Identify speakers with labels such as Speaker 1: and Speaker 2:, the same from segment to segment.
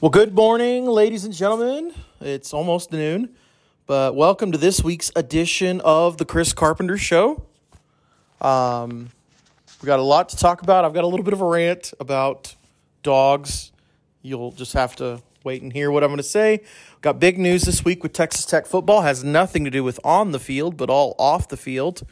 Speaker 1: Well, good morning, ladies and gentlemen. It's almost noon, but welcome to this week's edition of the Chris Carpenter Show. Um, we got a lot to talk about. I've got a little bit of a rant about dogs. You'll just have to wait and hear what I'm going to say. Got big news this week with Texas Tech football. Has nothing to do with on the field, but all off the field.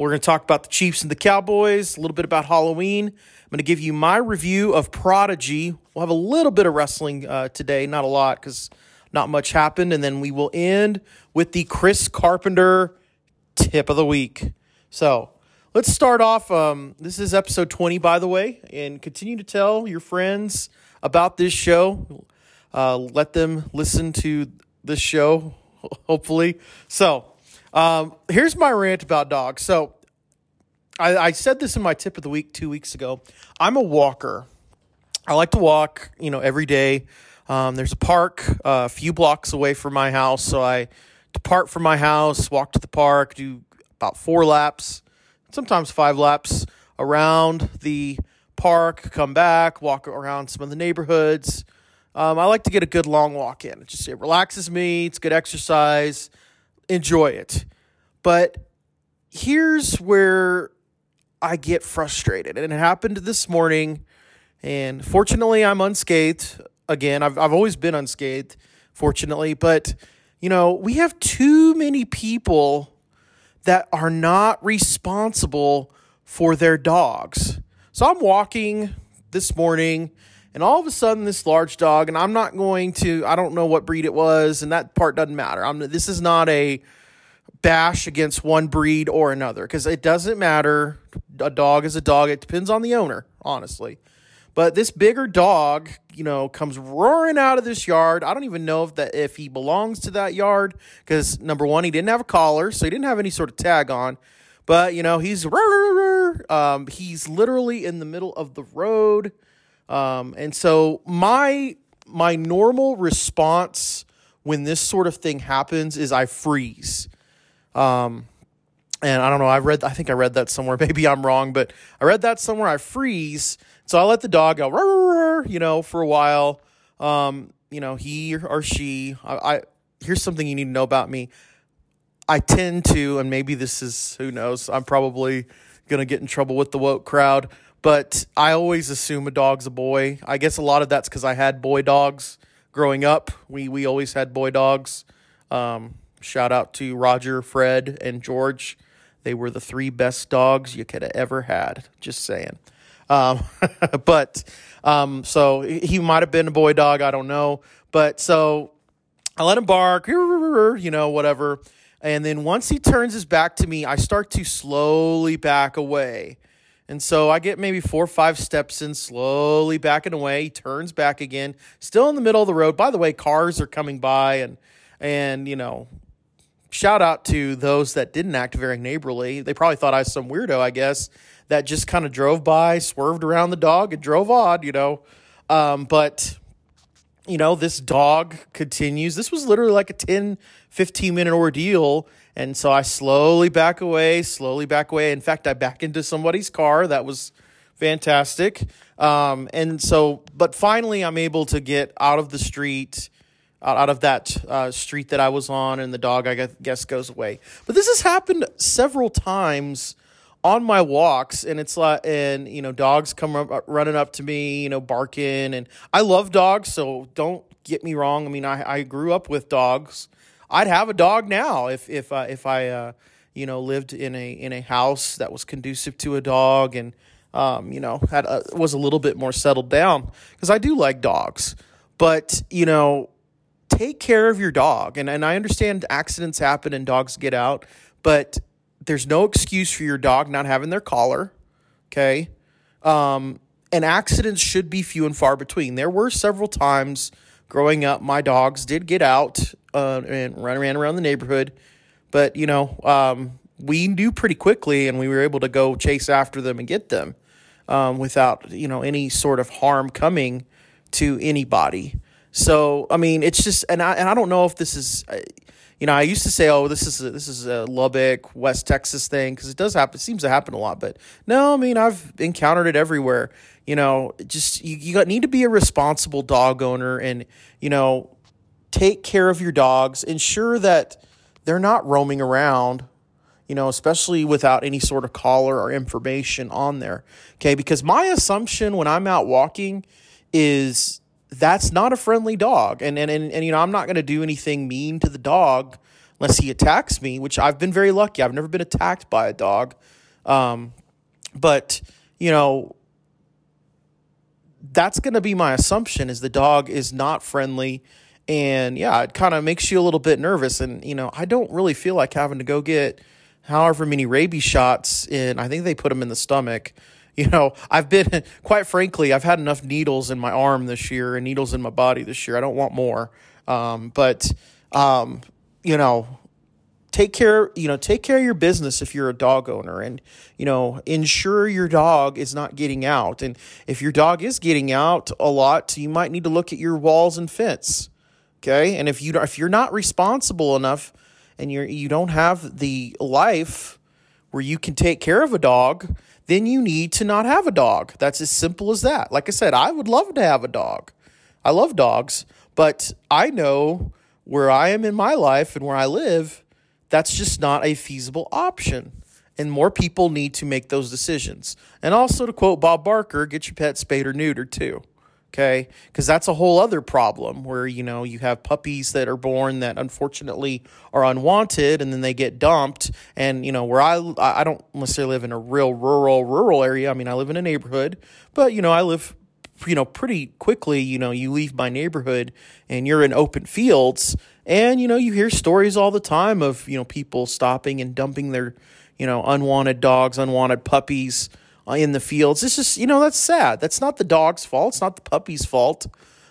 Speaker 1: We're going to talk about the Chiefs and the Cowboys, a little bit about Halloween. I'm going to give you my review of Prodigy. We'll have a little bit of wrestling uh, today, not a lot because not much happened. And then we will end with the Chris Carpenter tip of the week. So let's start off. Um, this is episode 20, by the way, and continue to tell your friends about this show. Uh, let them listen to this show, hopefully. So, um, here's my rant about dogs. So, I, I said this in my tip of the week two weeks ago. I'm a walker. I like to walk, you know, every day. Um, there's a park uh, a few blocks away from my house, so I depart from my house, walk to the park, do about four laps, sometimes five laps around the park, come back, walk around some of the neighborhoods. Um, I like to get a good long walk in. It just it relaxes me. It's good exercise. Enjoy it. But here's where I get frustrated, and it happened this morning. And fortunately, I'm unscathed. Again, I've I've always been unscathed, fortunately. But you know, we have too many people that are not responsible for their dogs. So I'm walking this morning and all of a sudden this large dog and I'm not going to I don't know what breed it was and that part doesn't matter. I'm this is not a bash against one breed or another because it doesn't matter. A dog is a dog. It depends on the owner, honestly. But this bigger dog, you know, comes roaring out of this yard. I don't even know if that if he belongs to that yard because number one, he didn't have a collar, so he didn't have any sort of tag on. But you know, he's um, he's literally in the middle of the road, um, and so my my normal response when this sort of thing happens is I freeze. Um, and I don't know. I read. I think I read that somewhere. Maybe I'm wrong, but I read that somewhere. I freeze, so I let the dog go. You know, for a while. Um, you know, he or she. I, I here's something you need to know about me. I tend to, and maybe this is who knows. I'm probably gonna get in trouble with the woke crowd, but I always assume a dog's a boy. I guess a lot of that's because I had boy dogs growing up. We we always had boy dogs. Um, Shout out to Roger, Fred, and George. They were the three best dogs you could have ever had. Just saying. Um, but um, so he might have been a boy dog. I don't know. But so I let him bark, you know, whatever. And then once he turns his back to me, I start to slowly back away. And so I get maybe four or five steps in, slowly backing away. He turns back again, still in the middle of the road. By the way, cars are coming by and and you know shout out to those that didn't act very neighborly. They probably thought I was some weirdo, I guess, that just kind of drove by, swerved around the dog, and drove odd, you know. Um, but, you know, this dog continues. This was literally like a 10, 15 minute ordeal. And so I slowly back away, slowly back away. In fact, I back into somebody's car. That was fantastic. Um, and so, but finally, I'm able to get out of the street out of that uh, street that I was on, and the dog, I guess, goes away. But this has happened several times on my walks, and it's like, and you know, dogs come up, running up to me, you know, barking, and I love dogs, so don't get me wrong. I mean, I, I grew up with dogs. I'd have a dog now if if uh, if I uh, you know lived in a in a house that was conducive to a dog and um, you know had a, was a little bit more settled down because I do like dogs. But you know, take care of your dog. And, and I understand accidents happen and dogs get out, but there's no excuse for your dog not having their collar. Okay. Um, and accidents should be few and far between. There were several times growing up, my dogs did get out uh, and run around around the neighborhood, but you know, um, we knew pretty quickly, and we were able to go chase after them and get them um, without you know any sort of harm coming to anybody. So I mean, it's just, and I and I don't know if this is, uh, you know, I used to say, "Oh, this is a, this is a Lubbock, West Texas thing," because it does happen. It seems to happen a lot, but no, I mean, I've encountered it everywhere. You know, just you, you got, need to be a responsible dog owner, and you know, take care of your dogs. Ensure that they're not roaming around. You know, especially without any sort of collar or information on there. Okay, because my assumption when I'm out walking is that's not a friendly dog. And and and, and you know, I'm not going to do anything mean to the dog unless he attacks me, which I've been very lucky. I've never been attacked by a dog. Um, but, you know, that's going to be my assumption is the dog is not friendly and yeah, it kind of makes you a little bit nervous and you know, I don't really feel like having to go get however many rabies shots in I think they put them in the stomach you know, I've been, quite frankly, I've had enough needles in my arm this year and needles in my body this year. I don't want more. Um, but, um, you know, take care, you know, take care of your business if you're a dog owner and, you know, ensure your dog is not getting out. And if your dog is getting out a lot, you might need to look at your walls and fence. Okay. And if you, if you're not responsible enough and you're, you don't have the life where you can take care of a dog, then you need to not have a dog. That's as simple as that. Like I said, I would love to have a dog. I love dogs, but I know where I am in my life and where I live, that's just not a feasible option. And more people need to make those decisions. And also, to quote Bob Barker, get your pet spayed or neutered too okay? Because that's a whole other problem where you know you have puppies that are born that unfortunately are unwanted and then they get dumped. And you know where i i don't necessarily live in a real rural rural area. I mean i live in a neighborhood but you know i live you know pretty quickly you know you leave my neighborhood and you're in open fields and you know you hear stories all the time of you know people stopping and dumping their you know unwanted dogs unwanted puppies in the fields. It's just, you know, that's sad. That's not the dog's fault. It's not the puppy's fault.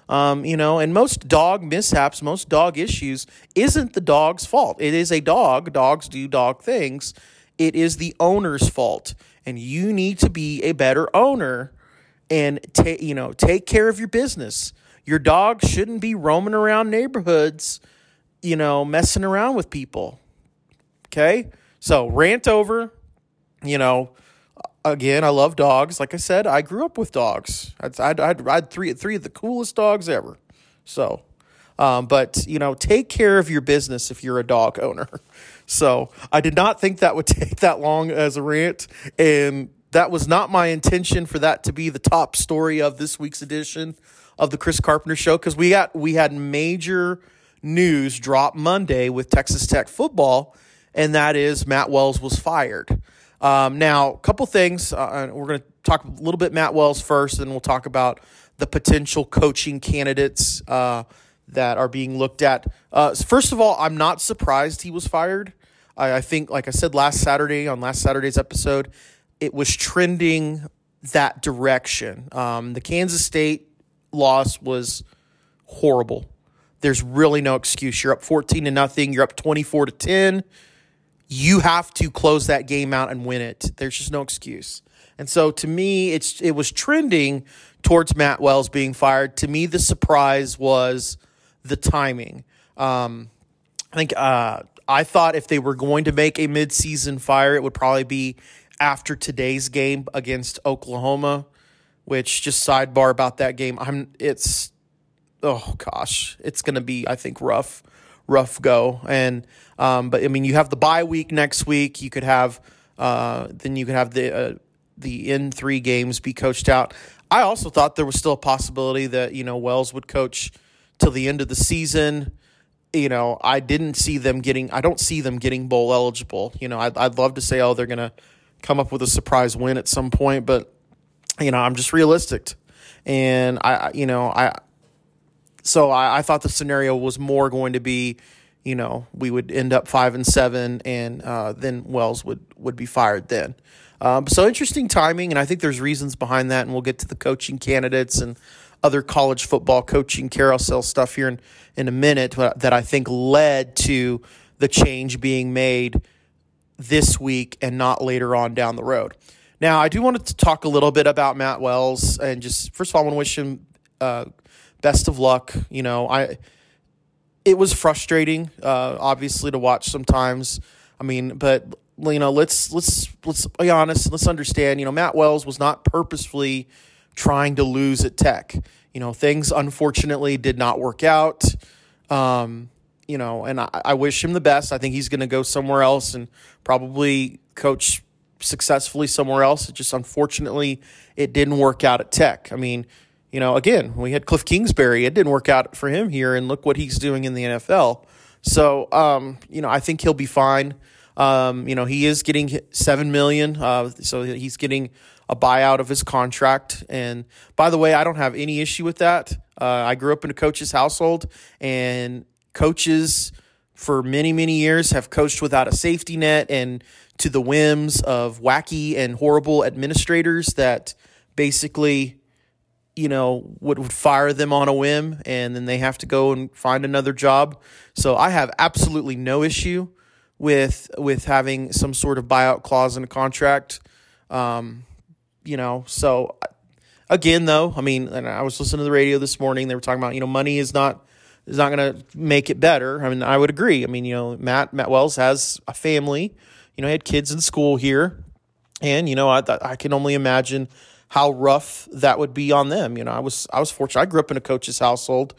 Speaker 1: Um, you know, and most dog mishaps, most dog issues isn't the dog's fault. It is a dog. Dogs do dog things. It is the owner's fault. And you need to be a better owner and take, you know, take care of your business. Your dog shouldn't be roaming around neighborhoods, you know, messing around with people. Okay? So, rant over, you know, again, I love dogs. Like I said, I grew up with dogs. I'd, I'd, I'd, three, three of the coolest dogs ever. So, um, but you know, take care of your business if you're a dog owner. So I did not think that would take that long as a rant, and that was not my intention for that to be the top story of this week's edition of the Chris Carpenter Show because we got we had major news drop Monday with Texas Tech football, and that is Matt Wells was fired. Um, now, a couple things. Uh, we're going to talk a little bit Matt Wells first, and we'll talk about the potential coaching candidates uh, that are being looked at. Uh, first of all, I'm not surprised he was fired. I, I, think, like I said last Saturday on last Saturday's episode, it was trending that direction. Um, the Kansas State loss was horrible. There's really no excuse. You're up 14 to nothing. You're up 24 to 10 you have to close that game out and win it. There's just no excuse. And so to me, it's it was trending towards Matt Wells being fired. To me, the surprise was the timing. Um, I think uh, I thought if they were going to make a midseason fire, it would probably be after today's game against Oklahoma. Which just sidebar about that game, I'm it's oh gosh, it's gonna be I think rough rough go. And um, but I mean, you have the bye week next week. You could have uh, then you could have the uh, the in three games be coached out. I also thought there was still a possibility that you know Wells would coach till the end of the season. You know, I didn't see them getting. I don't see them getting bowl eligible. You know, I'd, I'd love to say, oh, they're gonna come up with a surprise win at some point, but you know, I'm just realistic, and I, you know, I so I, I, thought the scenario was more going to be, you know, we would end up five and seven, and uh, then Wells would would be fired then. Um, so interesting timing, and I think there's reasons behind that, and we'll get to the coaching candidates and other college football coaching carousel stuff here in in a minute but that I think led to the change being made this week and not later on down the road. Now, I do want to talk a little bit about Matt Wells and just first of all, I want to wish him uh, best of luck. You know, I it was frustrating, uh, obviously, to watch sometimes. I mean, but you know, let's let's let's be honest. Let's understand. You know, Matt Wells was not purposefully trying to lose at Tech. You know, things unfortunately did not work out. Um, you know, and I, I wish him the best. I think he's going to go somewhere else and probably coach successfully somewhere else. It just unfortunately it didn't work out at Tech. I mean, you know, again, we had Cliff Kingsbury. It didn't work out for him here, and look what he's doing in the NFL. So, um, you know, I think he'll be fine. Um, you know, he is getting seven million, uh, so he's getting a buyout of his contract. And by the way, I don't have any issue with that. Uh, I grew up in a coach's household, and coaches for many, many years have coached without a safety net and to the whims of wacky and horrible administrators that basically you know, would, would fire them on a whim and then they have to go and find another job. So I have absolutely no issue with with having some sort of buyout clause in a contract. Um, you know, so again though, I mean, and I was listening to the radio this morning, they were talking about, you know, money is not is not going to make it better. I mean, I would agree. I mean, you know, Matt Matt Wells has a family. You know, he had kids in school here, and you know, I I can only imagine how rough that would be on them. You know, I was I was fortunate. I grew up in a coach's household,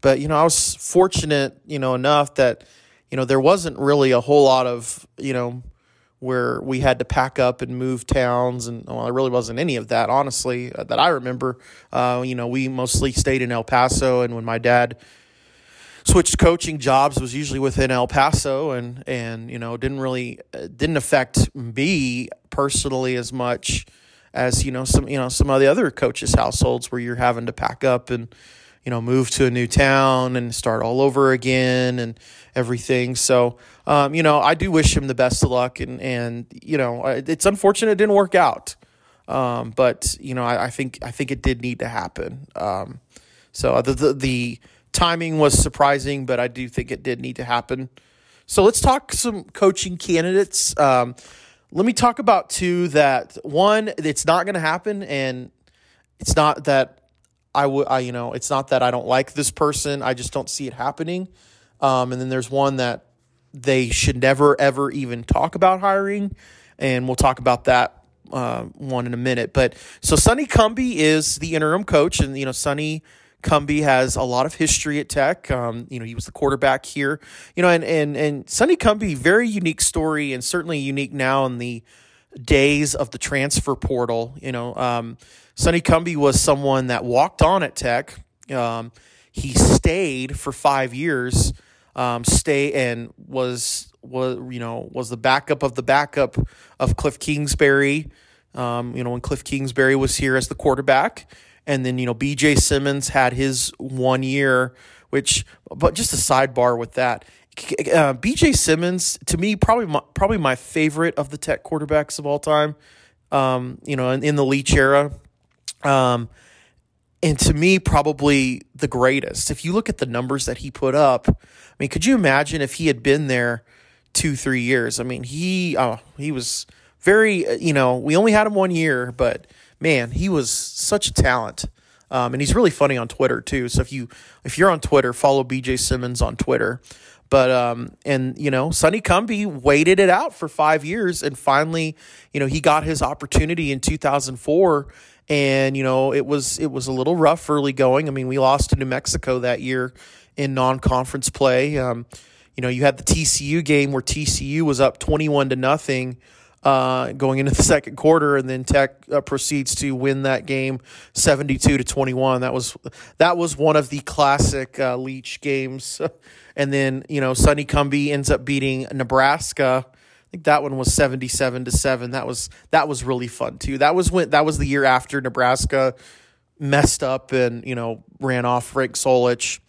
Speaker 1: but you know, I was fortunate, you know, enough that you know there wasn't really a whole lot of you know where we had to pack up and move towns and well there really wasn't any of that honestly uh, that i remember uh, you know we mostly stayed in el paso and when my dad switched coaching jobs was usually within el paso and and you know didn't really uh, didn't affect me personally as much as you know some you know some of the other coaches' households where you're having to pack up and you know move to a new town and start all over again and everything. So um, you know I do wish him the best of luck and and you know it's unfortunate it didn't work out, um, but you know I, I, think I think it did need to happen. Um, so the, the the timing was surprising, but I do think it did need to happen. So let's talk some coaching candidates. Um, let me talk about two that one it's not going to happen and it's not that I would I you know it's not that I don't like this person I just don't see it happening. Um, and then there's one that they should never ever even talk about hiring and we'll talk about that uh, one in a minute. But so Sonny Cumbie is the interim coach and you know Sonny Cumbie has a lot of history at Tech. Um, you know, he was the quarterback here. You know, and and and Sonny Cumbie, very unique story, and certainly unique now in the days of the transfer portal. You know, um, Sonny Cumbie was someone that walked on at Tech. Um, he stayed for five years. Um, stay and was was you know was the backup of the backup of Cliff Kingsbury. Um, you know, when Cliff Kingsbury was here as the quarterback and then you know BJ Symons had his one year, which but just a sidebar with that. Uh, BJ Symons to me probably my, probably my favorite of the Tech quarterbacks of all time. Um, you know, in, in the Leach era. Um, and to me, probably the greatest. If you look at the numbers that he put up, I mean, could you imagine if he had been there two, three years? I mean, he uh, he was very, uh, you know, we only had him one year, but man, he was such a talent. Um, and he's really funny on Twitter too. So if you if you're on Twitter, follow BJ Symons on Twitter. But um, and you know, Sonny Cumbie waited it out for five years, and finally, you know, he got his opportunity in 2004. And you know, it was it was a little rough early going. I mean, we lost to New Mexico that year in non-conference play. Um, you know, you had the TCU game where TCU was up 21 to nothing uh, going into the second quarter, and then Tech uh, proceeds to win that game, seventy-two to twenty-one. That was that was one of the classic uh, Leach games. and then you know Sonny Cumbie ends up beating Nebraska. I think that one was seventy-seven to seven. That was that was really fun too. That was when that was the year after Nebraska messed up and you know ran off Rick Solich.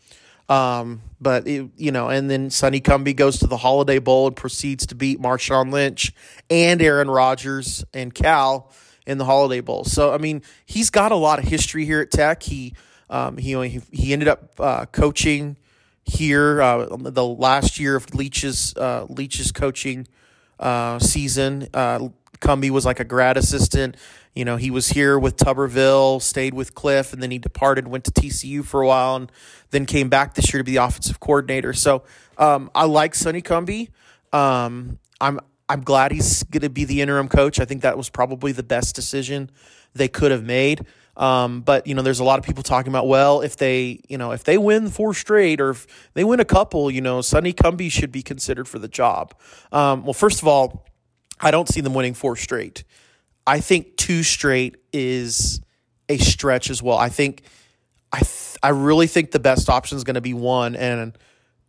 Speaker 1: Um, but it, you know, and then Sonny Cumbie goes to the Holiday Bowl and proceeds to beat Marshawn Lynch and Aaron Rodgers and Cal in the Holiday Bowl. So I mean, he's got a lot of history here at Tech. He um, he he ended up uh, coaching here uh, the last year of Leach's uh, Leach's coaching uh, season. Uh, Cumbie was like a grad assistant You know, he was here with Tuberville, stayed with Cliff, and then he departed, went to TCU for a while, and then came back this year to be the offensive coordinator. So um, I like Sonny Cumbie. Um, I'm I'm glad he's going to be the interim coach. I think that was probably the best decision they could have made. Um, but you know, there's a lot of people talking about well, if they you know if they win four straight or if they win a couple, you know, Sonny Cumbie should be considered for the job. Um, well, first of all, I don't see them winning four straight. I think two straight is a stretch as well. I think I th- I really think the best option is going to be one, and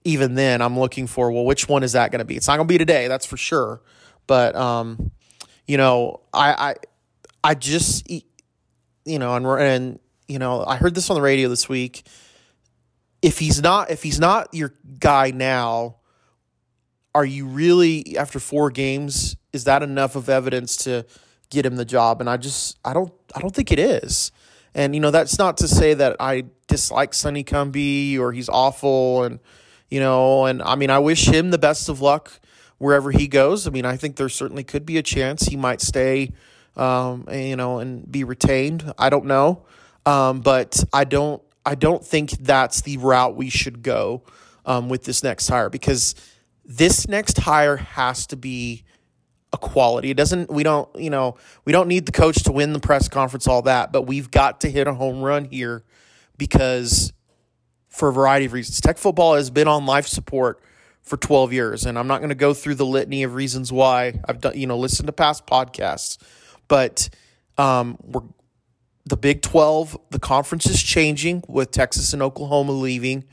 Speaker 1: even then, I'm looking for well, which one is that going to be? It's not going to be today, that's for sure. But um, you know, I I I just you know, and and you know, I heard this on the radio this week. If he's not if he's not your guy now, are you really after four games? Is that enough of evidence to get him the job? And I just I don't I don't think it is. And you know that's not to say that I dislike Sonny Cumbie or he's awful and you know and I mean I wish him the best of luck wherever he goes. I mean I think there certainly could be a chance he might stay um, you know and be retained. I don't know. Um, but I don't I don't think that's the route we should go um, with this next hire because this next hire has to be a quality. It doesn't we don't, you know, we don't need the coach to win the press conference all that, but we've got to hit a home run here because for a variety of reasons. Tech football has been on life support for 12 years and I'm not going to go through the litany of reasons why. I've done, you know, listened to past podcasts, but um we're the Big 12, the conference is changing with Texas and Oklahoma leaving.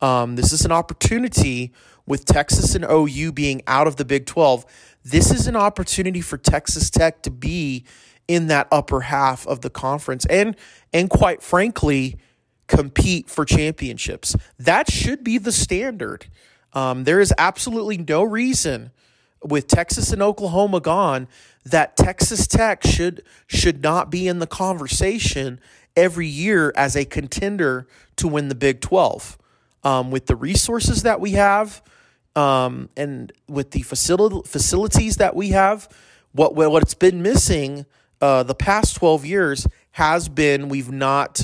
Speaker 1: Um, this is an opportunity with Texas and OU being out of the Big 12, this is an opportunity for Texas Tech to be in that upper half of the conference and and quite frankly compete for championships. That should be the standard. Um, there is absolutely no reason with Texas and Oklahoma gone that Texas Tech should should not be in the conversation every year as a contender to win the Big 12. Um, with the resources that we have, um, and with the facility facilities that we have, what what's been missing uh, the past twelve years has been we've not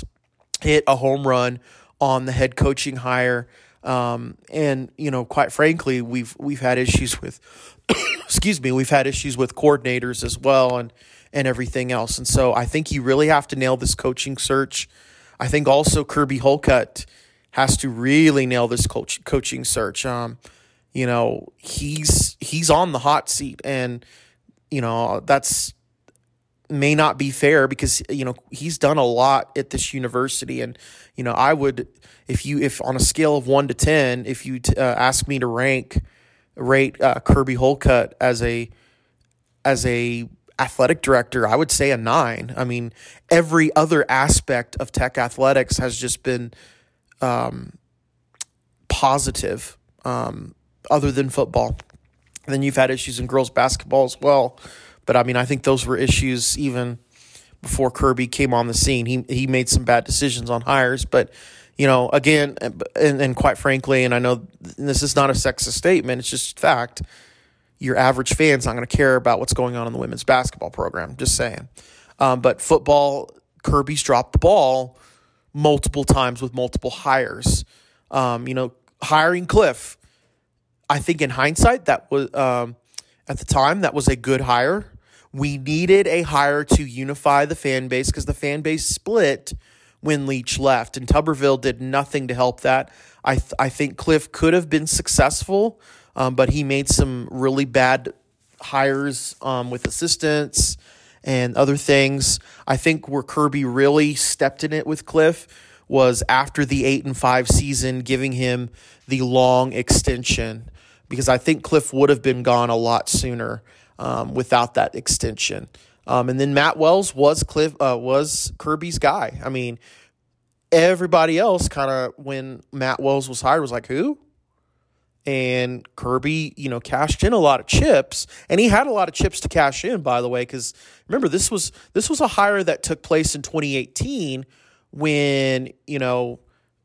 Speaker 1: hit a home run on the head coaching hire. Um, and you know, quite frankly, we've we've had issues with, excuse me, we've had issues with coordinators as well, and and everything else. And so I think you really have to nail this coaching search. I think also Kirby Hocutt has to really nail this coach coaching search. Um, you know, he's he's on the hot seat and you know, that's may not be fair because you know, he's done a lot at this university and you know, I would if you if on a scale of 1 to 10, if you t- uh, ask me to rank rate uh, Kirby Hocutt as a as a athletic director, I would say a 9. I mean, every other aspect of Tech athletics has just been um, positive. Um, other than football. And then you've had issues in girls basketball as well. But I mean, I think those were issues even before Kirby came on the scene. He he made some bad decisions on hires, but you know, again, and, and quite frankly, and I know this is not a sexist statement; it's just fact. Your average fan's not going to care about what's going on in the women's basketball program. Just saying. Um, but football, Kirby's dropped the ball multiple times with multiple hires. Um, you know, hiring Cliff I think in hindsight, that was um, at the time that was a good hire. We needed a hire to unify the fan base because the fan base split when Leach left, and Tuberville did nothing to help that. I th- I think Cliff could have been successful, um, but he made some really bad hires um, with assistants and other things. I think where Kirby really stepped in it with Cliff was after the eight and five season, giving him the long extension because I think Cliff would have been gone a lot sooner um, without that extension. Um, and then Matt Wells was Cliff uh, was Kirby's guy. I mean, everybody else kind of when Matt Wells was hired was like who? And Kirby, you know, cashed in a lot of chips, and he had a lot of chips to cash in. By the way, because remember this was this was a hire that took place in 2018 when you know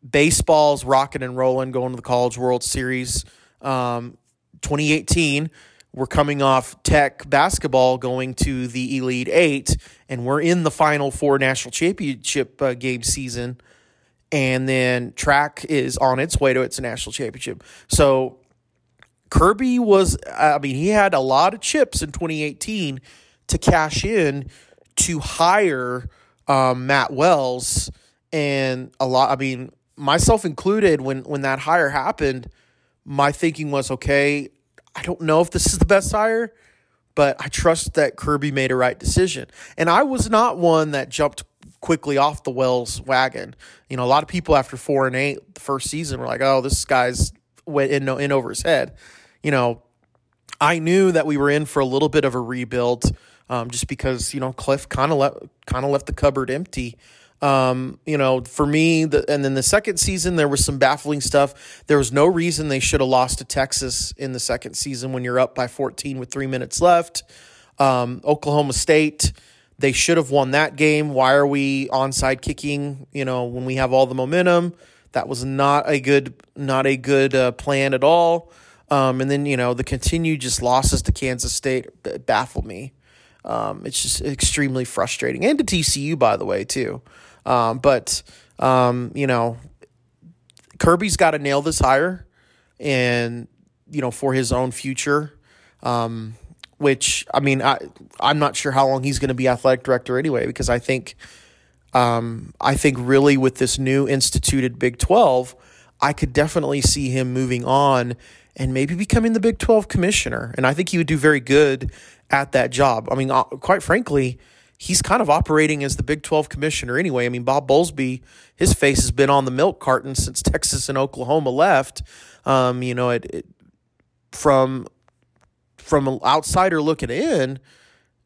Speaker 1: baseball's rocking and rolling, going to the College World Series um, 2018, we're coming off Tech basketball going to the Elite Eight, and we're in the Final Four national championship uh, game season, and then track is on its way to its national championship. So Kirby was, I mean, he had a lot of chips in 2018 to cash in to hire um, Matt Wells, and a lot. I mean, myself included, when when that hire happened, my thinking was, okay, I don't know if this is the best hire, but I trust that Kirby made a right decision. And I was not one that jumped quickly off the Wells wagon. You know, a lot of people after four and eight the first season were like, "Oh, this guy's went in in over his head." You know, I knew that we were in for a little bit of a rebuild, um, just because you know Cliff kind of left kind of left the cupboard empty. Um, you know, for me, the, and then the second season, there was some baffling stuff. There was no reason they should have lost to Texas in the second season when you're up by 14 with three minutes left. Um, Oklahoma State, they should have won that game. Why are we onside kicking? You know, when we have all the momentum, that was not a good, not a good uh, plan at all. Um, and then you know the continued just losses to Kansas State baffled me. Um, it's just extremely frustrating, and to TCU by the way too. Um, but um, you know, Kirby's got to nail this hire, and you know for his own future. Um, which I mean, I I'm not sure how long he's going to be athletic director anyway, because I think, um, I think really with this new instituted Big Twelve, I could definitely see him moving on and maybe becoming the Big 12 commissioner. And I think he would do very good at that job. I mean, uh, quite frankly, he's kind of operating as the Big 12 commissioner anyway. I mean, Bob Bowlesby, his face has been on the milk carton since Texas and Oklahoma left. Um, you know, it, it from from an outsider looking in,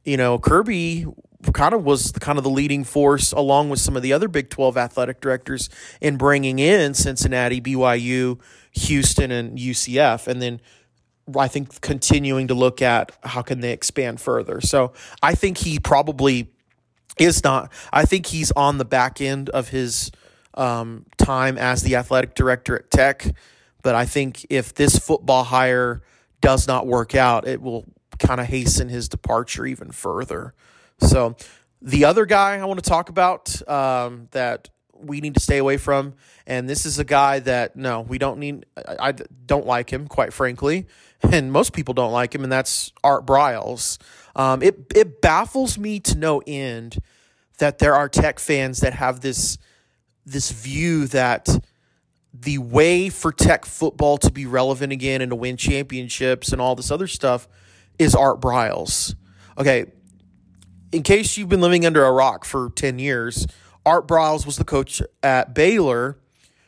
Speaker 1: you know, Kirby kind of was the, kind of the leading force along with some of the other Big 12 athletic directors in bringing in Cincinnati, BYU, Houston and UCF and then I think continuing to look at how can they expand further. So I think he probably is not. I think he's on the back end of his um, time as the athletic director at Tech. But I think if this football hire does not work out, it will kind of hasten his departure even further. So the other guy I want to talk about um, that we need to stay away from. And this is a guy that no, we don't need. I, I don't like him, quite frankly, and most people don't like him, and that's Art Briles. Um, it it baffles me to no end that there are Tech fans that have this this view that the way for Tech football to be relevant again and to win championships and all this other stuff is Art Briles. Okay, in case you've been living under a rock for 10 years, Art Briles was the coach at Baylor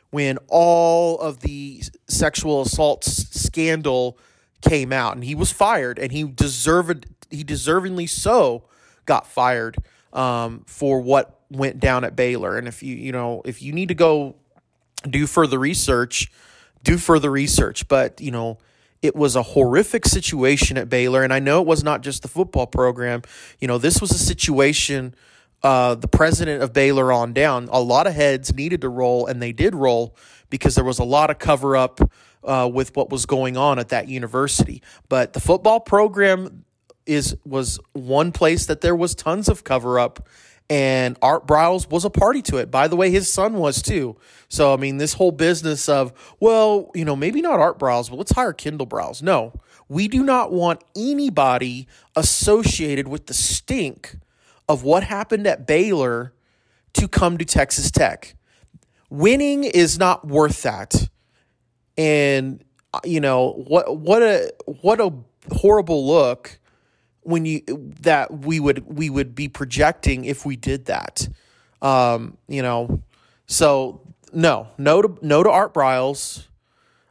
Speaker 1: when all of the sexual assault scandal came out, and he was fired, and he deserved he deservingly so got fired um, for what went down at Baylor. And if you you know if you need to go do further research, do further research. But you know it was a horrific situation at Baylor, and I know it was not just the football program. You know this was a situation uh, the president of Baylor on down, a lot of heads needed to roll, and they did roll because there was a lot of cover up uh, with what was going on at that university. But the football program is was one place that there was tons of cover up, and Art Briles was a party to it. By the way, his son was too. So I mean, this whole business of well, you know, maybe not Art Briles, but let's hire Kendall Briles. No, we do not want anybody associated with the stink of what happened at Baylor to come to Texas Tech. Winning is not worth that. And you know, what what a what a horrible look when you that we would we would be projecting if we did that. Um, you know, so no, no to no to Art Briles.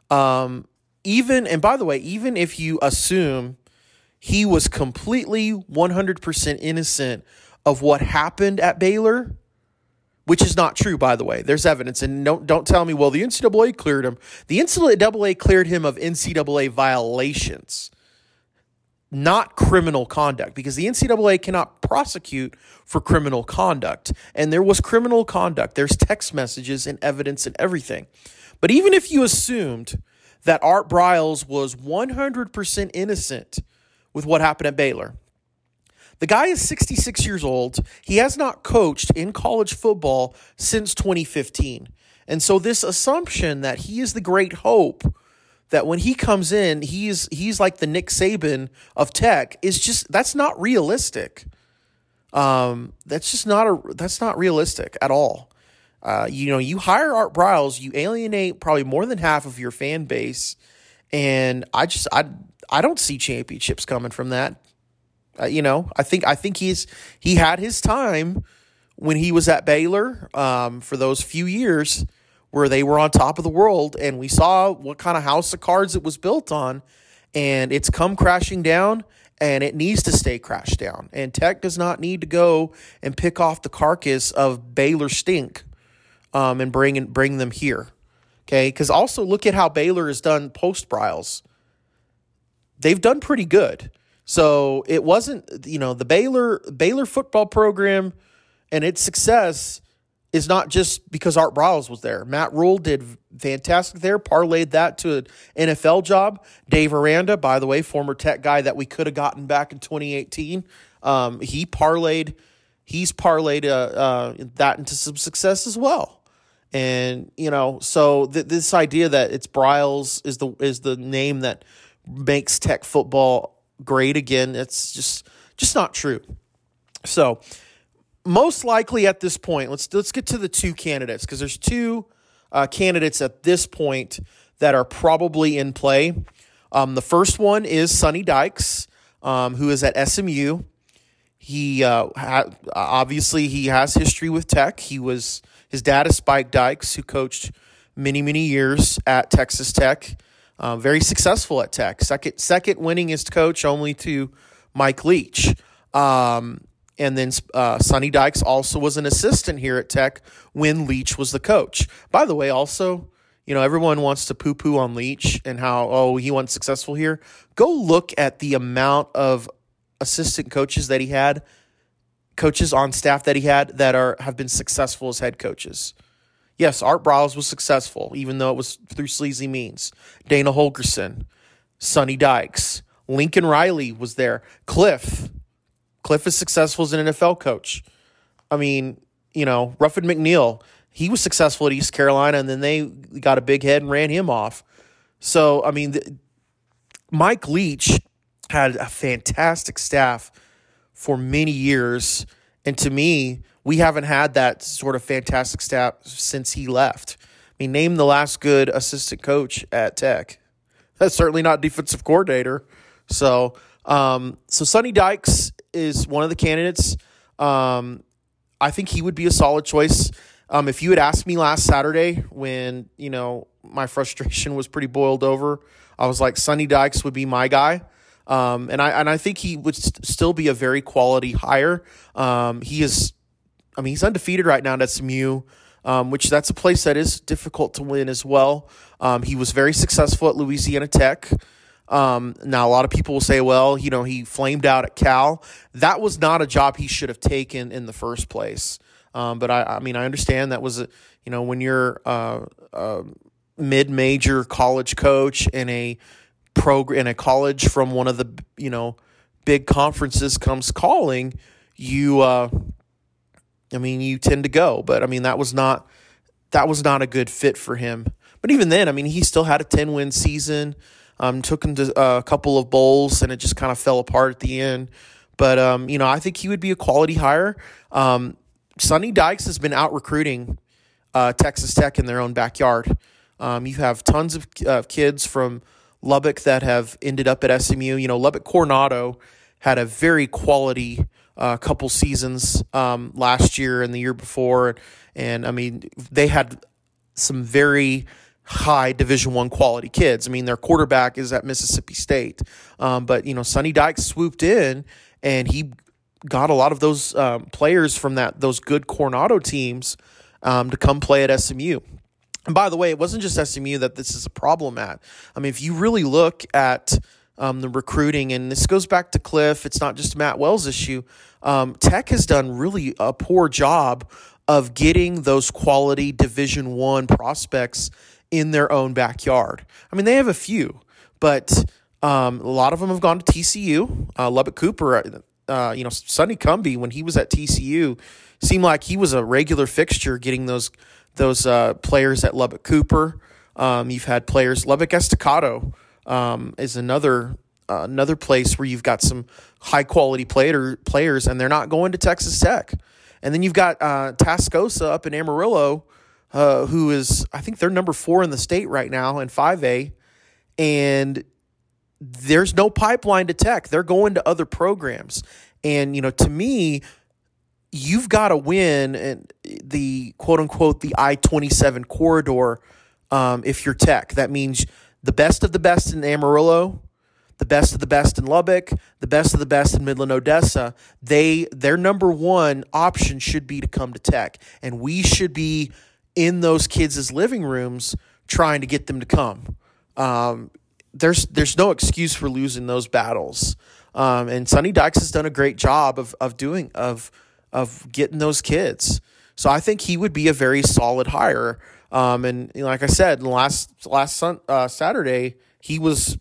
Speaker 1: Um, even and by the way, even if you assume he was completely 100% innocent of what happened at Baylor, which is not true, by the way. There's evidence, and don't don't tell me, well, the NCAA cleared him. The NCAA cleared him of NCAA violations, not criminal conduct, because the NCAA cannot prosecute for criminal conduct, and there was criminal conduct. There's text messages and evidence and everything. But even if you assumed that Art Briles was 100% innocent with what happened at Baylor. The guy is 66 years old. He has not coached in college football since 2015. And so this assumption that he is the great hope that when he comes in, he's he's like the Nick Saban of tech is just that's not realistic. Um, that's just not a that's not realistic at all. Uh, you know, you hire Art Briles, you alienate probably more than half of your fan base, and I just I I don't see championships coming from that. Uh, you know, I think I think he's he had his time when he was at Baylor um, for those few years where they were on top of the world, and we saw what kind of house of cards it was built on, and it's come crashing down, and it needs to stay crashed down. And Tech does not need to go and pick off the carcass of Baylor stink, um, and bring bring them here. Okay, because also look at how Baylor has done post Briles. They've done pretty good. So it wasn't, you know, the Baylor Baylor football program and its success is not just because Art Briles was there. Matt Rhule did fantastic there, parlayed that to an NFL job. Dave Aranda, by the way, former tech guy that we could have gotten back in 2018, um, he parlayed, he's parlayed uh, uh, that into some success as well. And you know, so th- this idea that it's Briles is the is the name that makes tech football great again. It's just just not true. So most likely at this point, let's let's get to the two candidates because there's two uh, candidates at this point that are probably in play. Um, the first one is Sonny Dykes, um, who is at SMU. He uh, ha- obviously he has history with Tech. He was his dad is Spike Dykes, who coached many many years at Texas Tech. Uh, very successful at Tech. Second, second winningest coach only to Mike Leach. Um, and then uh, Sonny Dykes also was an assistant here at Tech when Leach was the coach. By the way, also, you know, everyone wants to poo poo on Leach and how, oh, he wasn't successful here. Go look at the amount of assistant coaches that he had, coaches on staff that he had that are have been successful as head coaches. Yes, Art Briles was successful, even though it was through sleazy means. Dana Holgorsen, Sonny Dykes, Lincoln Riley was there. Cliff, Cliff is successful as an NFL coach. I mean, you know, Ruffin McNeill, he was successful at East Carolina, and then they got a big head and ran him off. So, I mean, the, Mike Leach had a fantastic staff for many years. And to me, we haven't had that sort of fantastic staff since he left. I mean, name the last good assistant coach at Tech. That's certainly not defensive coordinator. So, um, so Sonny Dykes is one of the candidates. Um, I think he would be a solid choice. Um, if you had asked me last Saturday when you know my frustration was pretty boiled over, I was like Sonny Dykes would be my guy. Um, and I and I think he would st- still be a very quality hire. Um, he is I mean, he's undefeated right now at SMU, um, which that's a place that is difficult to win as well. Um, he was very successful at Louisiana Tech. Um, now, a lot of people will say, well, you know, he flamed out at Cal. That was not a job he should have taken in the first place. Um, but I, I mean, I understand that was, a, you know, when you're uh, a mid-major college coach in a program in a college from one of the, you know, big conferences comes calling, you uh, I mean, you tend to go, but I mean that was not that was not a good fit for him. But even then, I mean, he still had a ten win season. Um, took him to a couple of bowls, and it just kind of fell apart at the end. But um, you know, I think he would be a quality hire. Um, Sonny Dykes has been out recruiting uh, Texas Tech in their own backyard. Um, you have tons of uh, kids from Lubbock that have ended up at SMU. You know, Lubbock Coronado had a very quality a couple seasons um, last year and the year before, and I mean they had some very high Division One quality kids. I mean their quarterback is at Mississippi State, um, but you know Sonny Dykes swooped in and he got a lot of those um, players from that those good Coronado teams um, to come play at SMU. And by the way, it wasn't just SMU that this is a problem at. I mean, if you really look at um, the recruiting, and this goes back to Cliff. It's not just Matt Wells' issue. Um, Tech has done really a poor job of getting those quality Division One prospects in their own backyard. I mean, they have a few, but Um, a lot of them have gone to TCU. Uh, Lubbock Cooper, uh, you know, Sonny Cumbie when he was at TCU, seemed like he was a regular fixture getting those those uh, players at Lubbock Cooper. Um, you've had players Lubbock Estacado um, is another uh, another place where you've got some high quality player players, and they're not going to Texas Tech. And then you've got uh, Tascosa up in Amarillo, uh, who is I think they're number four in the state right now in five A, and there's no pipeline to Tech. They're going to other programs, and you know to me you've got to win and the quote unquote the I twenty seven corridor. Um, if you're Tech, that means the best of the best in Amarillo, the best of the best in Lubbock, the best of the best in Midland Odessa. They their number one option should be to come to Tech, and we should be in those kids' living rooms trying to get them to come. Um, there's there's no excuse for losing those battles. Um, and Sonny Dykes has done a great job of of doing of of getting those kids. So I think he would be a very solid hire. Um, and you know, like I said, last last sun, uh, Saturday he was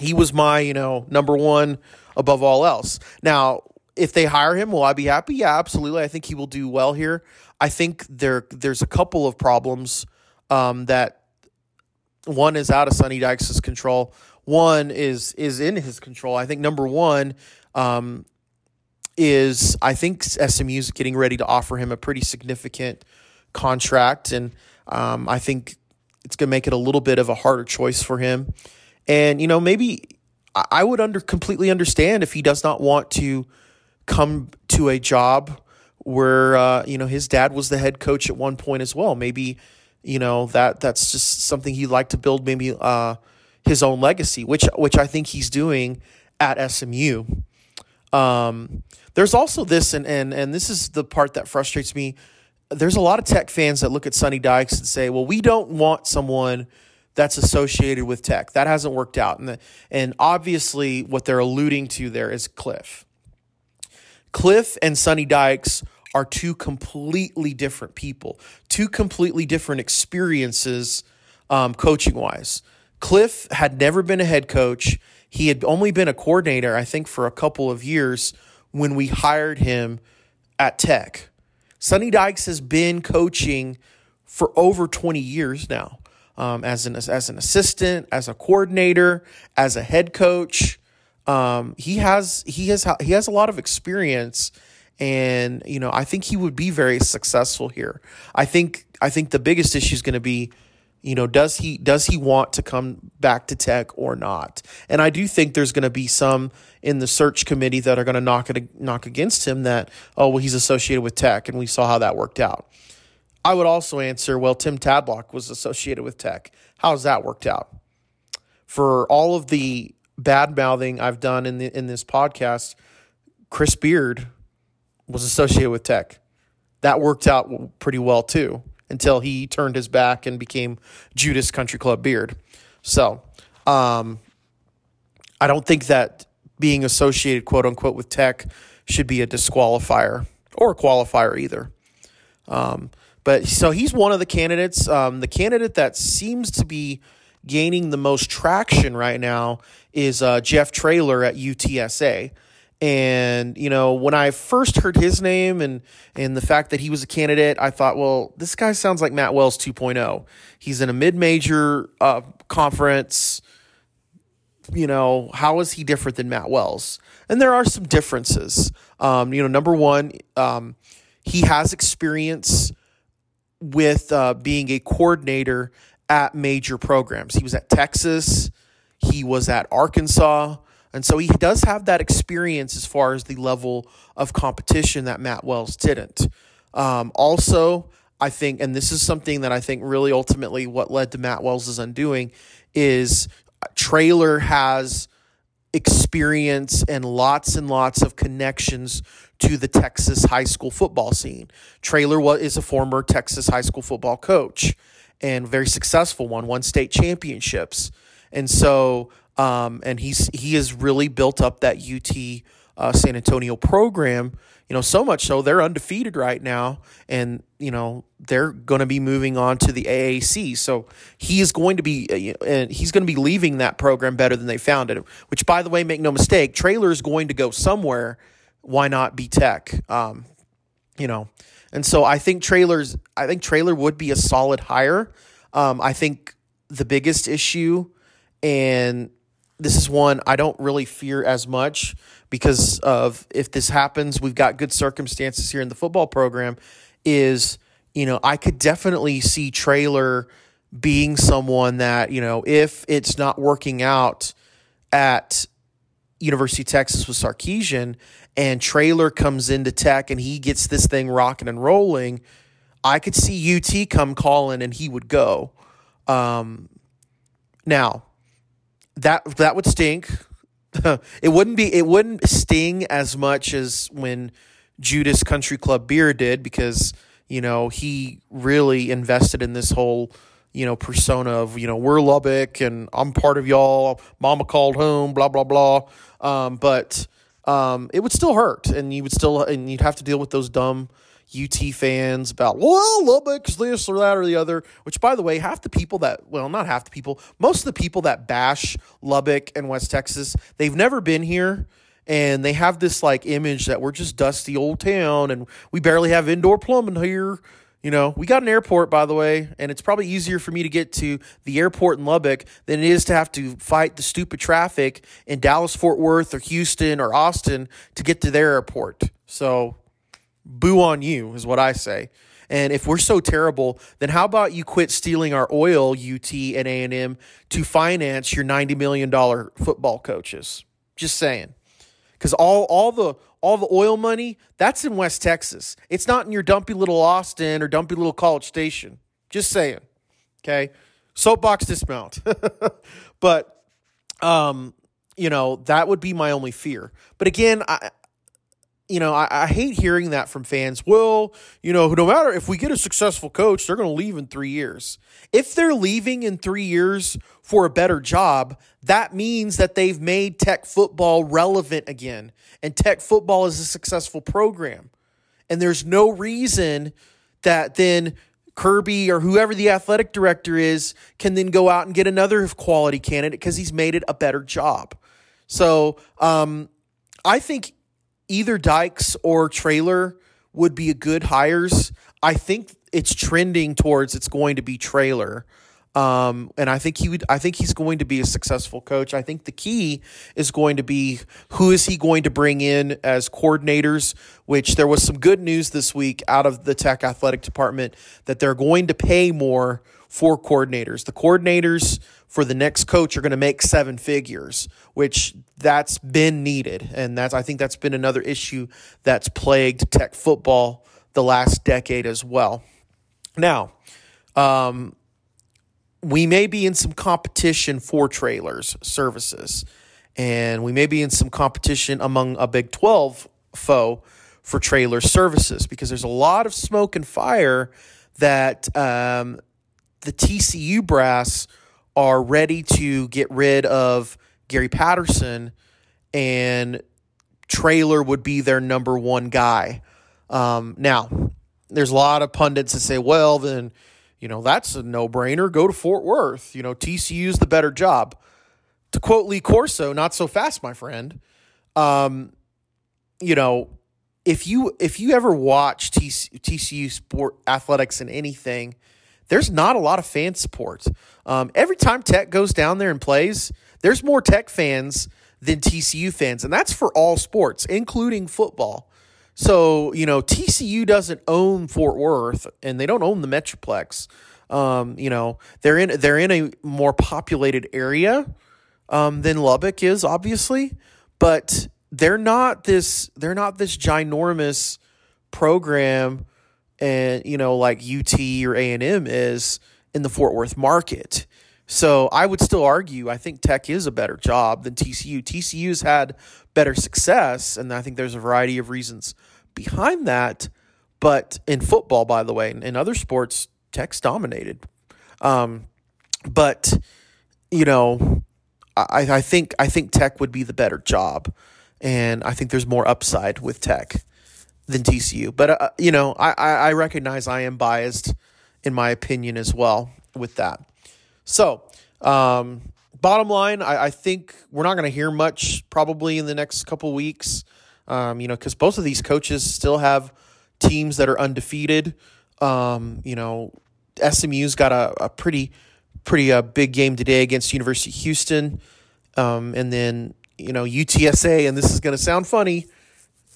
Speaker 1: he was my you know number one above all else. Now, if they hire him, will I be happy? Yeah, absolutely. I think he will do well here. I think there there's a couple of problems um, that one is out of Sonny Dykes' control. One is is in his control. I think number one, um, is I think SMU is getting ready to offer him a pretty significant contract, and um, I think it's going to make it a little bit of a harder choice for him. And you know, maybe I would under completely understand if he does not want to come to a job where uh, you know his dad was the head coach at one point as well. Maybe you know that that's just something he'd like to build. Maybe uh, his own legacy, which which I think he's doing at SMU. Um, there's also this, and, and, and this is the part that frustrates me. There's a lot of tech fans that look at Sonny Dykes and say, well, we don't want someone that's associated with tech. That hasn't worked out. And, the, and obviously, what they're alluding to there is Cliff. Cliff and Sonny Dykes are two completely different people, two completely different experiences um, coaching wise. Cliff had never been a head coach. He had only been a coordinator, I think, for a couple of years when we hired him at Tech. Sonny Dykes has been coaching for over 20 years now um, as, an, as an assistant, as a coordinator, as a head coach. Um, he has he has he has a lot of experience and you know I think he would be very successful here. I think I think the biggest issue is going to be you know does he does he want to come back to tech or not? And i do think there's going to be some in the search committee that are going to knock it knock against him that oh well he's associated with tech and we saw how that worked out. I would also answer well tim tadlock was associated with tech. How's that worked out? For all of the bad mouthing i've done in the in this podcast chris beard was associated with tech. That worked out pretty well too until he turned his back and became Judas Country Club Beard. So, um, I don't think that being associated, quote unquote, with tech should be a disqualifier or a qualifier either. Um, but so he's one of the candidates. Um, the candidate that seems to be gaining the most traction right now is uh, Jeff Traylor at UTSA. And you know, when I first heard his name and and the fact that he was a candidate, I thought, well, this guy sounds like Matt Wells 2.0. He's in a mid-major uh, conference. You know, how is he different than Matt Wells? And there are some differences. Um, you know, number one, um, he has experience with uh, being a coordinator at major programs. He was at Texas. He was at Arkansas. And so he does have that experience as far as the level of competition that Matt Wells didn't. Um, also, I think, and this is something that I think really ultimately what led to Matt Wells' undoing is Traylor has experience and lots and lots of connections to the Texas high school football scene. Traylor is a former Texas high school football coach and very successful one, won state championships. And so um, and he's he has really built up that UT uh, San Antonio program. You know, so much so they're undefeated right now, and you know they're going to be moving on to the AAC. So he is going to be, uh, and he's going to be leaving that program better than they found it. Which, by the way, make no mistake, Traylor is going to go somewhere. Why not be Tech? Um, you know, and so I think Traylor's. I think Traylor would be a solid hire. Um, I think the biggest issue, and this is one I don't really fear as much because of if this happens, we've got good circumstances here in the football program. Is you know I could definitely see Traylor being someone that you know if it's not working out at University of Texas with Sarkisian and Traylor comes into Tech and he gets this thing rocking and rolling, I could see UT come calling and he would go. Um, now, that that would stink. it wouldn't be it wouldn't sting as much as when Judas Country Club Beard did because you know he really invested in this whole you know persona of you know we're Lubbock and I'm part of y'all. Mama called home, blah blah blah. Um, but um, it would still hurt, and you would still and you'd have to deal with those dumb UT fans about, well, Lubbock's this or that or the other, which, by the way, half the people that, well, not half the people, most of the people that bash Lubbock and West Texas, they've never been here. And they have this like image that we're just dusty old town and we barely have indoor plumbing here. You know, we got an airport, by the way, and it's probably easier for me to get to the airport in Lubbock than it is to have to fight the stupid traffic in Dallas, Fort Worth, or Houston, or Austin to get to their airport. So boo on you is what I say. And if we're so terrible, then how about you quit stealing our oil, UT and A&M, to finance your $90 million football coaches? Just saying. Because all, all, the, all the oil money, that's in West Texas. It's not in your dumpy little Austin or dumpy little College Station. Just saying. Okay? Soapbox dismount. but, um, you know, that would be my only fear. But again, I, you know, I, I, hate hearing that from fans. Well, you know, no matter if we get a successful coach, they're going to leave in three years. If they're leaving in three years for a better job, that means that they've made tech football relevant again. And tech football is a successful program. And there's no reason that then Kirby or whoever the athletic director is can then go out and get another quality candidate because he's made it a better job. So um, I think either Dykes or Traylor would be a good hires. I think it's trending towards it's going to be Traylor. Um, and I think he would. I think he's going to be a successful coach. I think the key is going to be who is he going to bring in as coordinators. Which there was some good news this week out of the Tech athletic department that they're going to pay more for coordinators. The coordinators for the next coach are going to make seven figures, which that's been needed. And that's, I think that's been another issue that's plagued tech football the last decade as well. Now, um, we may be in some competition for Traylor's services, and we may be in some competition among a Big 12 foe for Traylor services because there's a lot of smoke and fire that um, the TCU brass – are ready to get rid of Gary Patterson, and Traylor would be their number one guy. Um, now, there's a lot of pundits that say, well, then, you know, that's a no brainer. Go to Fort Worth. You know, TCU's the better job. To quote Lee Corso, not so fast, my friend. Um, you know, if you if you ever watch TCU, TCU sport athletics and anything, there's not a lot of fan support. Um, every time Tech goes down there and plays, there's more Tech fans than TCU fans, and that's for all sports, including football. So, you know, TCU doesn't own Fort Worth and they don't own the Metroplex. Um, you know, they're in they're in a more populated area um, than Lubbock is, obviously, but they're not this they're not this ginormous program and you know like UT or A&M is in the Fort Worth market. So I would still argue I think Tech is a better job than TCU. TCU's had better success and I think there's a variety of reasons behind that, but in football by the way, in other sports Tech's dominated. Um, but you know, I, I think I think Tech would be the better job, and I think there's more upside with Tech than TCU. But uh, you know, I, I recognize I am biased in my opinion as well with that. So, um, bottom line, I, I think we're not going to hear much probably in the next couple weeks. Um, you know, because both of these coaches still have teams that are undefeated. Um, you know, SMU's got a, a pretty pretty uh, big game today against University of Houston, um, and then you know UTSA, and this is going to sound funny,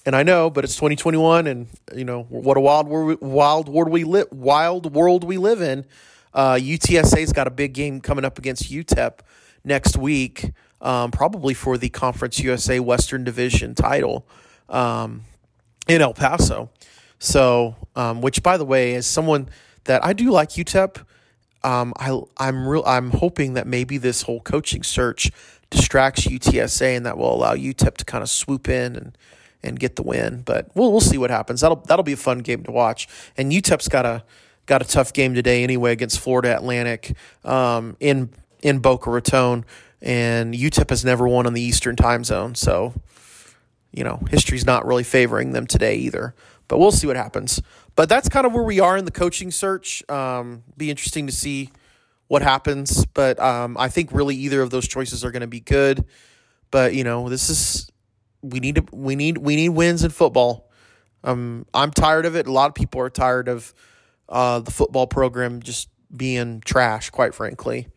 Speaker 1: and I know, but it's 2021, and you know what a wild wild world we live, wild world we live in. Uh, UTSA's got a big game coming up against UTEP next week, um, probably for the Conference USA Western Division title um, in El Paso. So, um, which by the way, is someone that I do like UTEP. Um, I I'm real I'm hoping that maybe this whole coaching search distracts UTSA and that will allow UTEP to kind of swoop in and and get the win. But we'll we'll see what happens. That'll that'll be a fun game to watch. And UTEP's got a got a tough game today anyway against Florida Atlantic um, in in Boca Raton, and UTEP has never won on the Eastern Time Zone, so you know history's not really favoring them today either. But we'll see what happens. But that's kind of where we are in the coaching search. Um, be interesting to see what happens. But um, I think really either of those choices are going to be good. But you know, this is we need to we need we need wins in football. Um, I'm tired of it. A lot of people are tired of uh, the football program just being trash, quite frankly.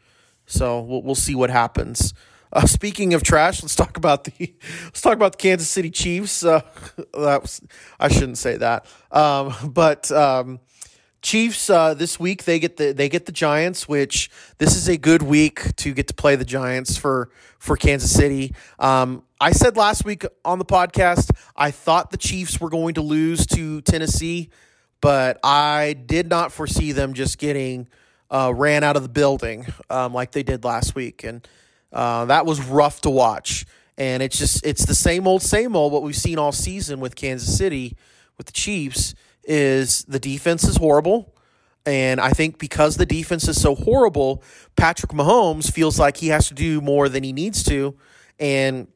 Speaker 1: So we'll we'll see what happens. Uh, speaking of trash, let's talk about the let's talk about the Kansas City Chiefs. Uh, that was I shouldn't say that, um, but um, Chiefs uh, this week they get the they get the Giants, which this is a good week to get to play the Giants for for Kansas City. Um, I said last week on the podcast I thought the Chiefs were going to lose to Tennessee, but I did not foresee them just getting uh, ran out of the building um, like they did last week, and uh, that was rough to watch. And it's just it's the same old same old what we've seen all season with Kansas City with the Chiefs is the defense is horrible. And I think because the defense is so horrible, Patrick Mahomes feels like he has to do more than he needs to. And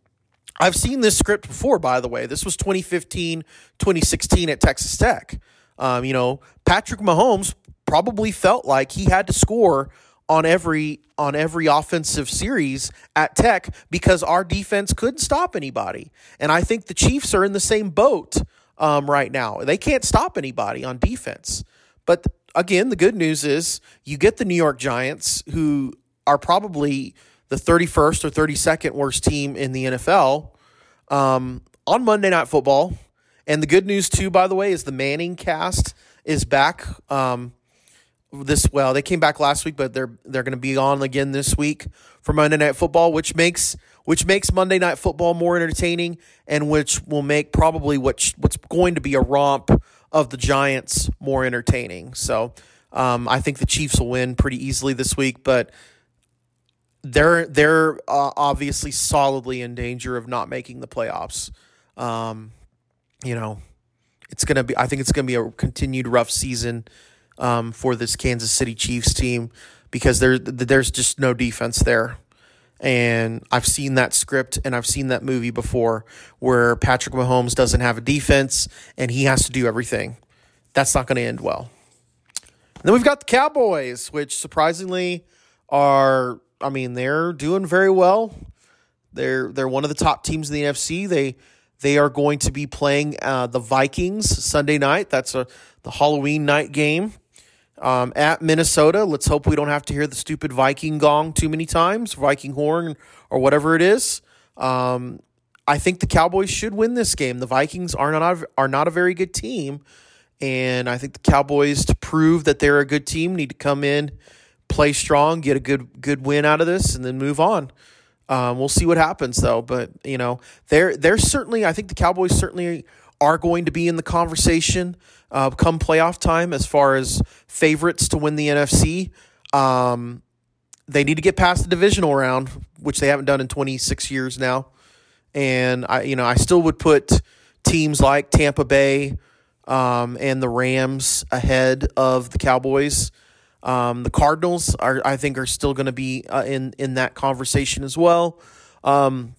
Speaker 1: I've seen this script before, by the way. This was 2015, 2016 at Texas Tech. Um, you know, Patrick Mahomes probably felt like he had to score on every on every offensive series at Tech because our defense couldn't stop anybody. And I think the Chiefs are in the same boat um, right now. They can't stop anybody on defense. But again, the good news is you get the New York Giants, who are probably the 31st or 32nd worst team in the NFL, um, on Monday Night Football. And the good news, too, by the way, is the ManningCast is back. Um, this well, they came back last week, but they're they're going to be on again this week for Monday Night Football, which makes which makes Monday Night Football more entertaining, and which will make probably what what's going to be a romp of the Giants more entertaining. So um, I think the Chiefs will win pretty easily this week, but they're they're uh, obviously solidly in danger of not making the playoffs. Um, you know, it's gonna be. I think it's gonna be a continued rough season um, for this Kansas City Chiefs team because there there's just no defense there. And I've seen that script and I've seen that movie before where Patrick Mahomes doesn't have a defense and he has to do everything. That's not going to end well. And then we've got the Cowboys, which surprisingly are, I mean, they're doing very well. They're they're one of the top teams in the NFC. They they are going to be playing uh, the Vikings Sunday night. That's a the Halloween night game um, at Minnesota. Let's hope we don't have to hear the stupid Viking gong too many times, Viking horn or whatever it is. Um, I think the Cowboys should win this game. The Vikings are not are not a very good team, and I think the Cowboys to prove that they're a good team need to come in, play strong, get a good good win out of this, and then move on. Um, we'll see what happens though, but you know they're they're certainly I think the Cowboys certainly are going to be in the conversation uh, come playoff time as far as favorites to win the NFC. Um, they need to get past the divisional round, which they haven't done in 26 years now. And I, you know, I still would put teams like Tampa Bay um, and the Rams ahead of the Cowboys. Um, the Cardinals are, I think, are still going to be uh, in in that conversation as well. Um,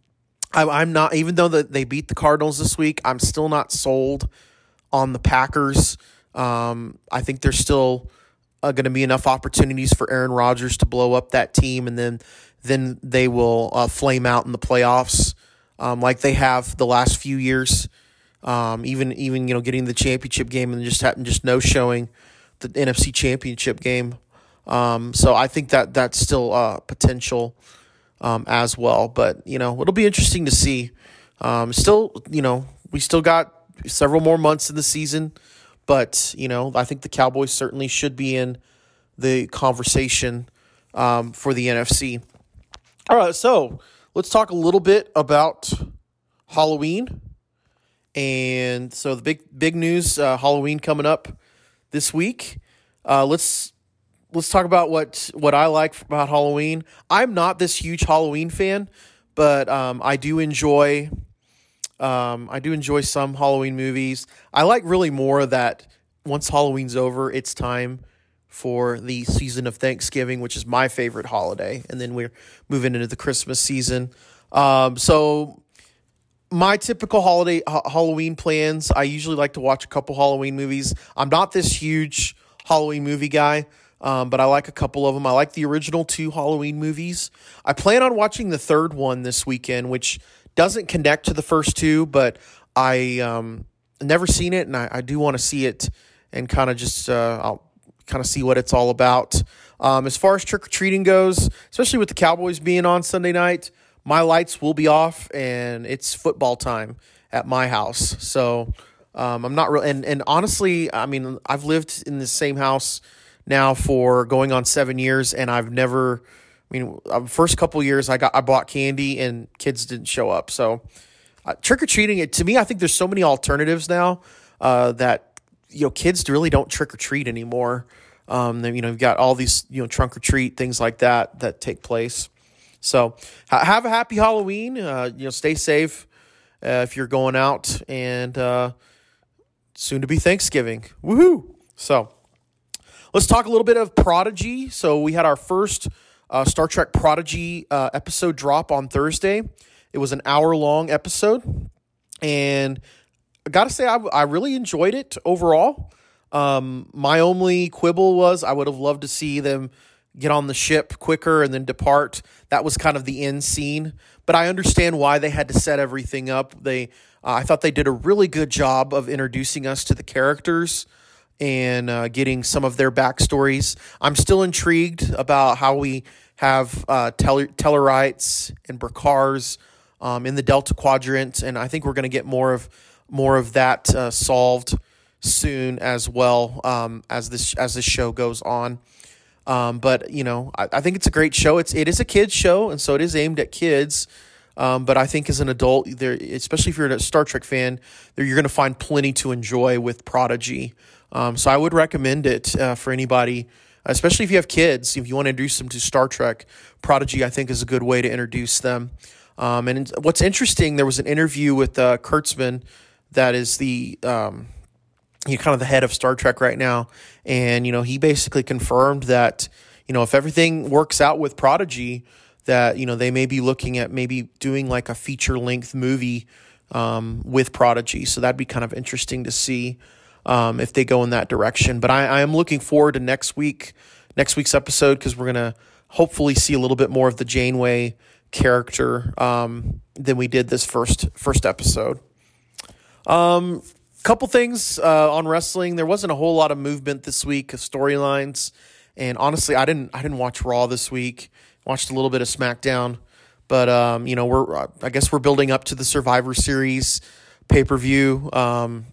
Speaker 1: I, am not, even though that they beat the Cardinals this week, I'm still not sold on the Packers. Um, I think there's still uh, going to be enough opportunities for Aaron Rodgers to blow up that team, and then then they will uh, flame out in the playoffs um, like they have the last few years. Um, even even you know getting the championship game and just having just no showing the NFC championship game. Um, so I think that that's still uh, potential um, as well. But you know it'll be interesting to see. Um, still, you know we still got several more months in the season, but you know I think the Cowboys certainly should be in the conversation um, for the NFC. All right, so let's talk a little bit about Halloween. And so the big big news, uh, Halloween coming up this week. Uh, let's let's talk about what what I like about Halloween. I'm not this huge Halloween fan, but um, I do enjoy um, I do enjoy some Halloween movies. I like really more that once Halloween's over, it's time for the season of Thanksgiving, which is my favorite holiday, and then we're moving into the Christmas season. Um, so my typical holiday Halloween plans, I usually like to watch a couple Halloween movies. I'm not this huge Halloween movie guy, um, but I like a couple of them. I like the original two Halloween movies. I plan on watching the third one this weekend, which doesn't connect to the first two, but I um, never seen it, and I, I do want to see it and kind of just uh, I'll kind of see what it's all about. Um, as far as trick or treating goes, especially with the Cowboys being on Sunday night, my lights will be off and it's football time at my house. So um, I'm not real. And, and honestly, I mean, I've lived in the same house now for going on seven years, and I've never. I mean, uh, first couple years I got I bought candy and kids didn't show up. So uh, trick or treating it to me, I think there's so many alternatives now uh, that you know, kids really don't trick or treat anymore. Um, you know, you've got all these, you know, trunk or treat things like that that take place. So ha- have a happy Halloween. Uh, you know, stay safe uh, if you're going out, and uh, soon to be Thanksgiving. Woohoo! So let's talk a little bit of Prodigy. So we had our first uh, Star Trek Prodigy uh, episode drop on Thursday. It was an hour long episode, and I gotta say, I, I really enjoyed it overall. Um, my only quibble was I would have loved to see them get on the ship quicker and then depart. That was kind of the end scene, but I understand why they had to set everything up. They, uh, I thought they did a really good job of introducing us to the characters and uh, getting some of their backstories. I'm still intrigued about how we have uh, Tel- Tellarites and Brikars um, in the Delta Quadrant, and I think we're going to get more of more of that uh, solved soon as well um, as this as this show goes on. Um, but you know, I, I, think it's a great show. It's it is a kids show, and so it is aimed at kids. Um, but I think as an adult, there, especially if you're a Star Trek fan, there you're going to find plenty to enjoy with Prodigy. Um, so I would recommend it uh, for anybody, especially if you have kids. If you want to introduce them to Star Trek, Prodigy I think is a good way to introduce them. Um, and what's interesting, there was an interview with uh, Kurtzman that is the you kind of the head of Star Trek right now, and you know he basically confirmed that you know if everything works out with Prodigy, that you know they may be looking at maybe doing like a feature length movie um, with Prodigy. So that'd be kind of interesting to see um, if they go in that direction. But I, I am looking forward to next week, next week's episode because we're gonna hopefully see a little bit more of the Janeway character um, than we did this first first episode. Um, couple things uh, on wrestling. There wasn't a whole lot of movement this week of storylines, and honestly, I didn't I didn't watch Raw this week. Watched a little bit of SmackDown, but um, you know we're I guess we're building up to the Survivor Series pay per view. Um,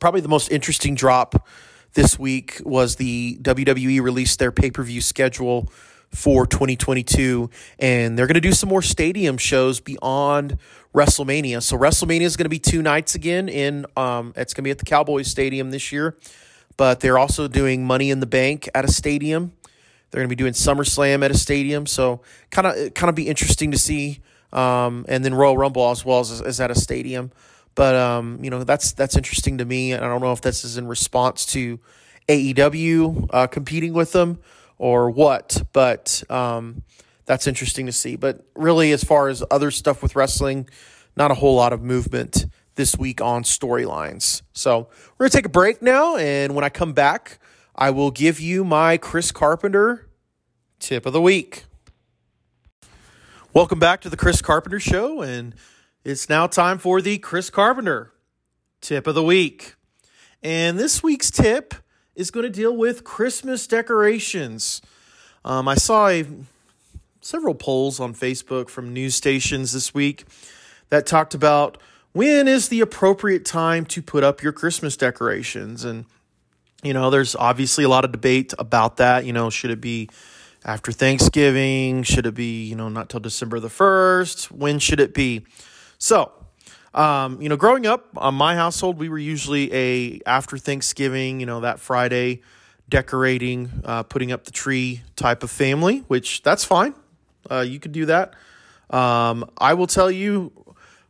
Speaker 1: probably the most interesting drop this week was the WWE released their pay per view schedule for 2022, and they're going to do some more stadium shows beyond WrestleMania. So WrestleMania is going to be two nights again in um, it's going to be at the Cowboys Stadium this year, but they're also doing Money in the Bank at a stadium. They're going to be doing SummerSlam at a stadium, so kind of kind of be interesting to see. Um, and then Royal Rumble as well as, as at a stadium. But um, you know that's that's interesting to me. I don't know if this is in response to AEW uh, competing with them or what, but um, that's interesting to see. But really, as far as other stuff with wrestling, not a whole lot of movement this week on storylines. So we're going to take a break now. And when I come back, I will give you my Chris Carpenter tip of the week. Welcome back to the Chris Carpenter Show. And it's now time for the Chris Carpenter tip of the week. And this week's tip is going to deal with Christmas decorations. Um, I saw a, several polls on Facebook from news stations this week that talked about when is the appropriate time to put up your Christmas decorations. And, you know, there's obviously a lot of debate about that. You know, should it be after Thanksgiving? Should it be, you know, not till December the 1st? When should it be? So, um, you know, growing up on my household, we were usually a after Thanksgiving, you know, that Friday decorating, uh, putting up the tree type of family, which that's fine. Uh, you could do that. Um, I will tell you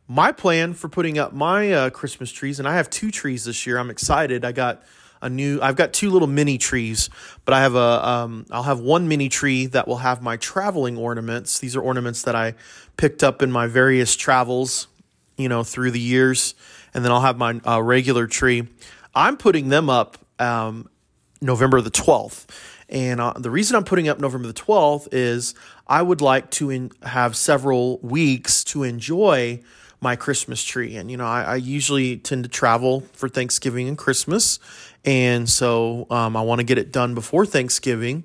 Speaker 1: my plan for putting up my uh, Christmas trees, and I have two trees this year. I'm excited. I got a new. I've got two little mini trees, but I have a. Um, I'll have one mini tree that will have my traveling ornaments. These are ornaments that I picked up in my various travels you know, through the years. And then I'll have my uh, regular tree. I'm putting them up um, November the 12th. And uh, the reason I'm putting up November the 12th is I would like to in- have several weeks to enjoy my Christmas tree. And, you know, I, I usually tend to travel for Thanksgiving and Christmas. And so um, I want to get it done before Thanksgiving,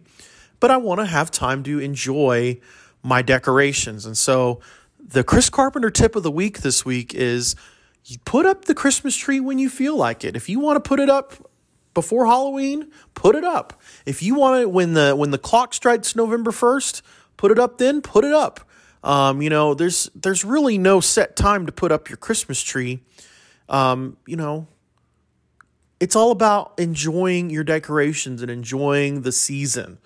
Speaker 1: but I want to have time to enjoy my decorations. And so the Chris Carpenter tip of the week this week is you put up the Christmas tree when you feel like it. If you want to put it up before Halloween, put it up. If you want it when the when the clock strikes November 1st, put it up then, put it up. Um, you know, there's there's really no set time to put up your Christmas tree. Um, you know, it's all about enjoying your decorations and enjoying the season.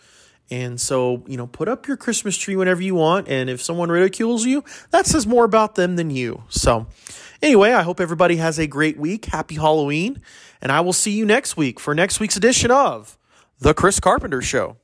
Speaker 1: And so, you know, put up your Christmas tree whenever you want. And if someone ridicules you, that says more about them than you. So, anyway, I hope everybody has a great week. Happy Halloween. And I will see you next week for next week's edition of The Chris Carpenter Show.